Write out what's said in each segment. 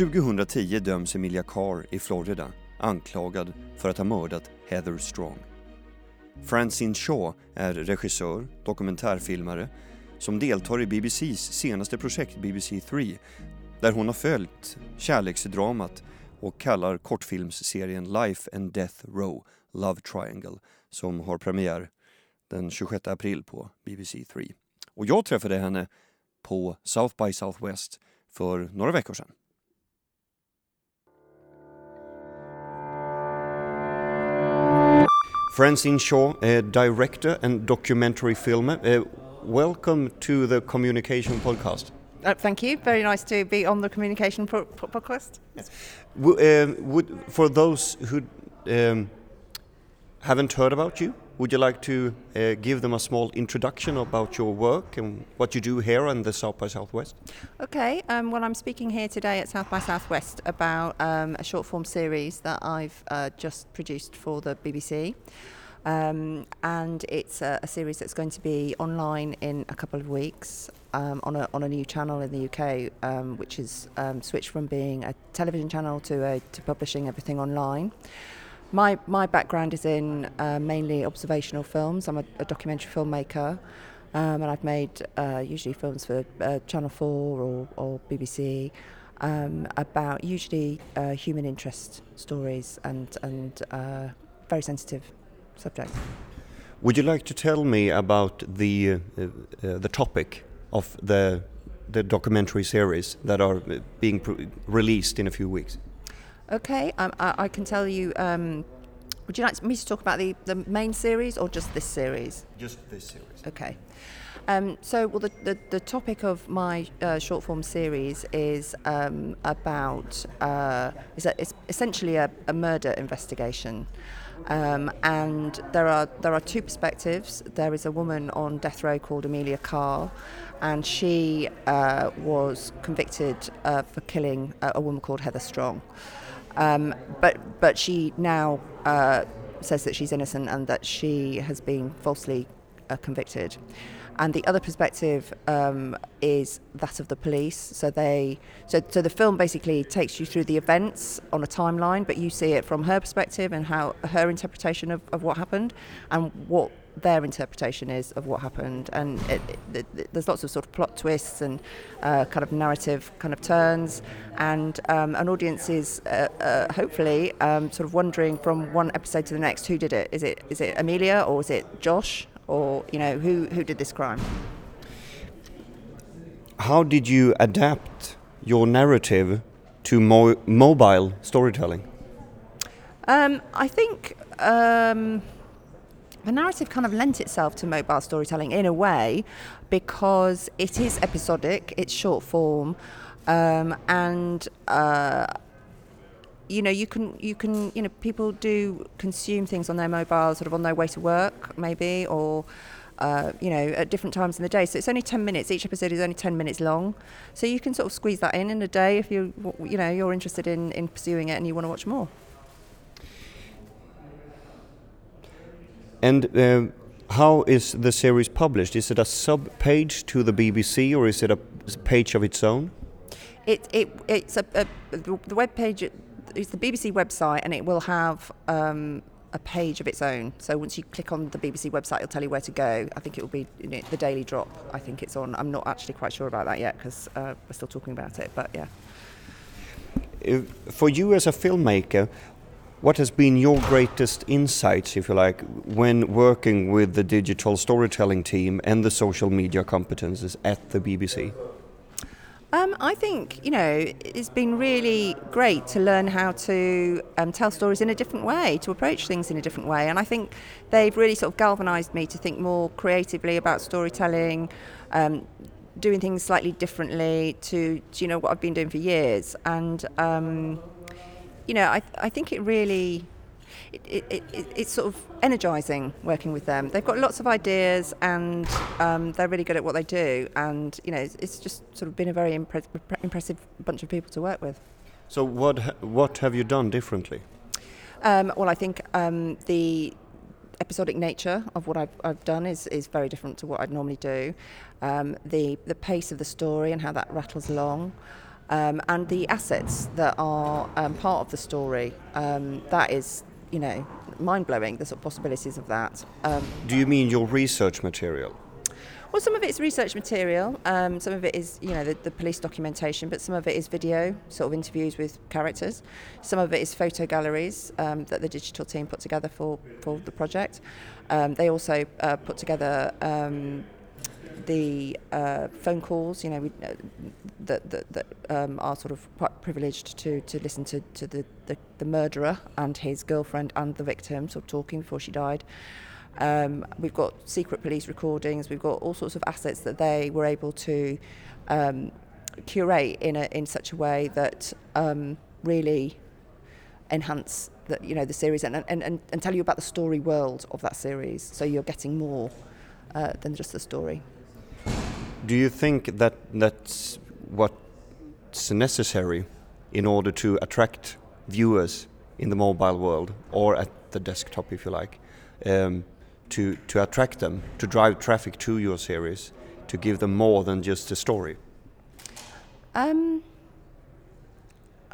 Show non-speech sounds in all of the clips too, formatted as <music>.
2010 döms Emilia Carr i Florida anklagad för att ha mördat Heather Strong. Francine Shaw är regissör, dokumentärfilmare som deltar i BBCs senaste projekt BBC 3 där hon har följt kärleksdramat och kallar kortfilmsserien Life and Death Row Love Triangle som har premiär den 26 april på BBC 3. Och jag träffade henne på South by Southwest för några veckor sedan. Francine Shaw, a director and documentary filmer. Uh, welcome to the Communication Podcast. Uh, thank you. Very nice to be on the Communication po- po- Podcast. Yes. W- uh, would, for those who um, haven't heard about you, would you like to uh, give them a small introduction about your work and what you do here on the South by Southwest? Okay, um, well, I'm speaking here today at South by Southwest about um, a short form series that I've uh, just produced for the BBC. Um, and it's a, a, series that's going to be online in a couple of weeks um, on, a, on a new channel in the UK, um, which is um, switched from being a television channel to, a, to publishing everything online. My, my background is in uh, mainly observational films. I'm a, a documentary filmmaker, um, and I've made uh, usually films for uh, Channel 4 or, or BBC um, about usually uh, human interest stories and, and uh, very sensitive subjects. Would you like to tell me about the, uh, the topic of the, the documentary series that are being released in a few weeks? Okay, um, I, I, can tell you. Um, would you like me to talk about the, the main series or just this series? Just this series. Okay. Um, so, well, the, the, the, topic of my uh, short form series is um, about uh, is a, it's essentially a, a murder investigation. Um, and there are there are two perspectives. There is a woman on death row called Emilia Carr, and she uh, was convicted uh, for killing a, a, woman called Heather Strong. Um, but but she now uh, says that she's innocent and that she has been falsely uh, convicted. And the other perspective um, is that of the police. So they, so so the film basically takes you through the events on a timeline, but you see it from her perspective and how her interpretation of, of what happened, and what their interpretation is of what happened. And it, it, it, there's lots of sort of plot twists and uh, kind of narrative kind of turns, and um, an audience is uh, uh, hopefully um, sort of wondering from one episode to the next who did it. Is it is it Emilia or is it Josh? or you know who who did this crime. How did you adapt your narrative to mo mobile storytelling? Um, I think um, the narrative kind of lent itself to mobile storytelling in a way because it is episodic, it's short form, um, and uh, you know you can you can you know people do consume things on their mobile sort of on their way to work maybe or uh, you know at different times in the day. So it's only 10 minutes each episode is only 10 minutes long. So you can sort of squeeze that in in a day if you you know you're interested in in pursuing it and you want to watch more and uh, how is the series published is it a sub page to the BBC or is it a page of its own it, it it's a, a the web page it's the BBC website, and it will have um, a page of its own. So once you click on the BBC website, it'll tell you where to go. I think it will be you know, the Daily Drop. I think it's on. I'm not actually quite sure about that yet because uh, we're still talking about it. But yeah. For you as a filmmaker, what has been your greatest insights, if you like, when working with the digital storytelling team and the social media competences at the BBC? Um, I think you know it's been really great to learn how to um, tell stories in a different way, to approach things in a different way, and I think they've really sort of galvanised me to think more creatively about storytelling, um, doing things slightly differently to, you know what I've been doing for years, and um, you know I I think it really it, it, it, it's sort of energizing working with them. They've got lots of ideas and um, they're really good at what they do. And, you know, it's, it's just sort of been a very impre- impressive bunch of people to work with. So, what, what have you done differently? Um, well, I think um, the episodic nature of what I've, I've, done is, is very different to what I'd normally do. Um, the, the pace of the story and how that rattles along. Um, and the assets that are um, part of the story. Um, that is, you know, mind blowing. The sort of possibilities of that. Um, Do you mean your research material? Well, some of it's research material, um, some of it is, you know, the, the, police documentation, but some of it is video, sort of interviews with characters. Some of it is photo galleries um, that the digital team put together for, for the project. Um, they also uh, put together um, the uh, phone calls, you know, uh, that, that, that um, are sort of quite privileged to, to listen to, to the, the, the murderer and his girlfriend and the victim sort of talking before she died. Um, we've got secret police recordings. We've got all sorts of assets that they were able to um, curate in a, in such a way that um, really enhance the, you know the series and, and, and, and tell you about the story world of that series. So you're getting more uh, than just the story. Do you think that that's what's necessary in order to attract viewers in the mobile world or at the desktop, if you like? Um, to, to attract them, to drive traffic to your series, to give them more than just a story? Um,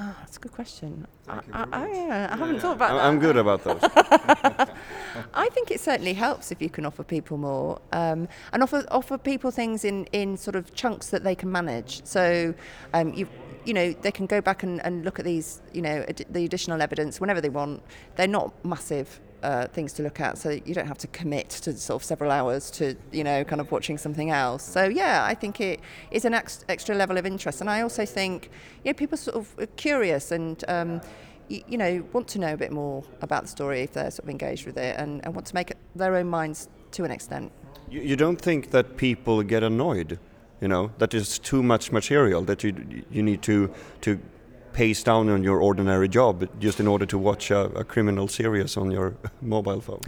oh, that's a good question. I, I, I, I, haven't yeah. thought about I'm, that. I'm good about those. <laughs> I think it certainly helps if you can offer people more um, and offer offer people things in, in sort of chunks that they can manage. So um, you you know they can go back and, and look at these you know ad- the additional evidence whenever they want. They're not massive uh, things to look at, so you don't have to commit to sort of several hours to you know kind of watching something else. So yeah, I think it is an ex- extra level of interest, and I also think know people sort of curious and. Um, you, you know, want to know a bit more about the story if they're sort of engaged with it and, and want to make their own minds to an extent. You, you don't think that people get annoyed, you know, that is too much material that you you need to to pace down on your ordinary job just in order to watch a, a criminal series on your <laughs> mobile phone?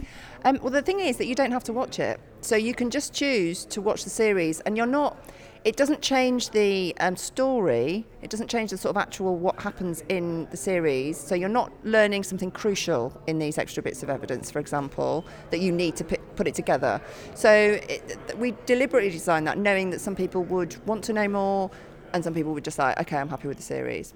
Um, well, the thing is that you don't have to watch it, so you can just choose to watch the series, and you're not. It doesn't change the um, story. It doesn't change the sort of actual what happens in the series. So you're not learning something crucial in these extra bits of evidence, for example, that you need to put it together. So it, we deliberately designed that, knowing that some people would want to know more, and some people would just like, okay, I'm happy with the series.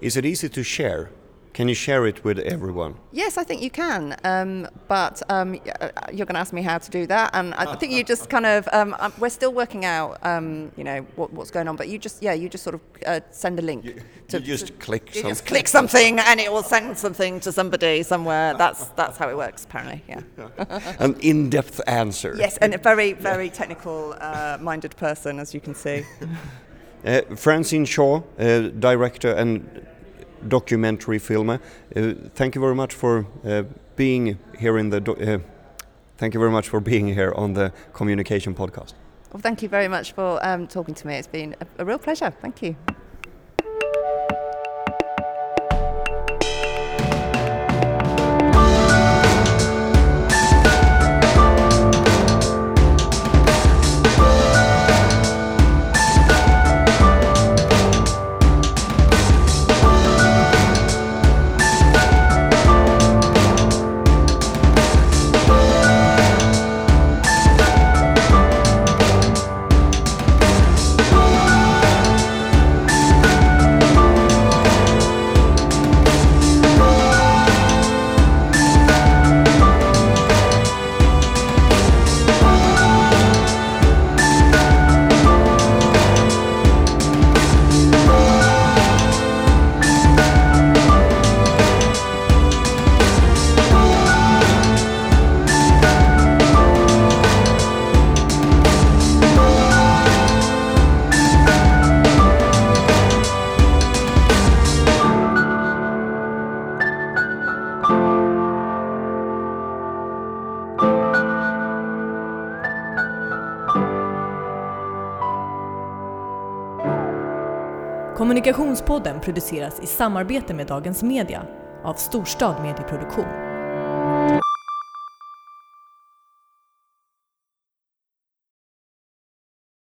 Is it easy to share? Can you share it with everyone? Yes, I think you can. Um, but um, uh, you're going to ask me how to do that, and I think you just kind of um, um, we're still working out, um, you know, what, what's going on. But you just yeah, you just sort of uh, send a link. You, to, you just to, click. You something. just click something, and it will send something to somebody somewhere. That's that's how it works, apparently. Yeah. <laughs> An in-depth answer. Yes, and a very very technical uh, minded person, as you can see. <laughs> Uh, Francine Shaw, uh, director and documentary filmer, uh, thank you very much for uh, being here in the. Uh, thank you very much for being here on the Communication Podcast. Well, thank you very much for um, talking to me. It's been a, a real pleasure. Thank you. Kommunikationspodden produceras i samarbete med Dagens Media av Storstad Medieproduktion.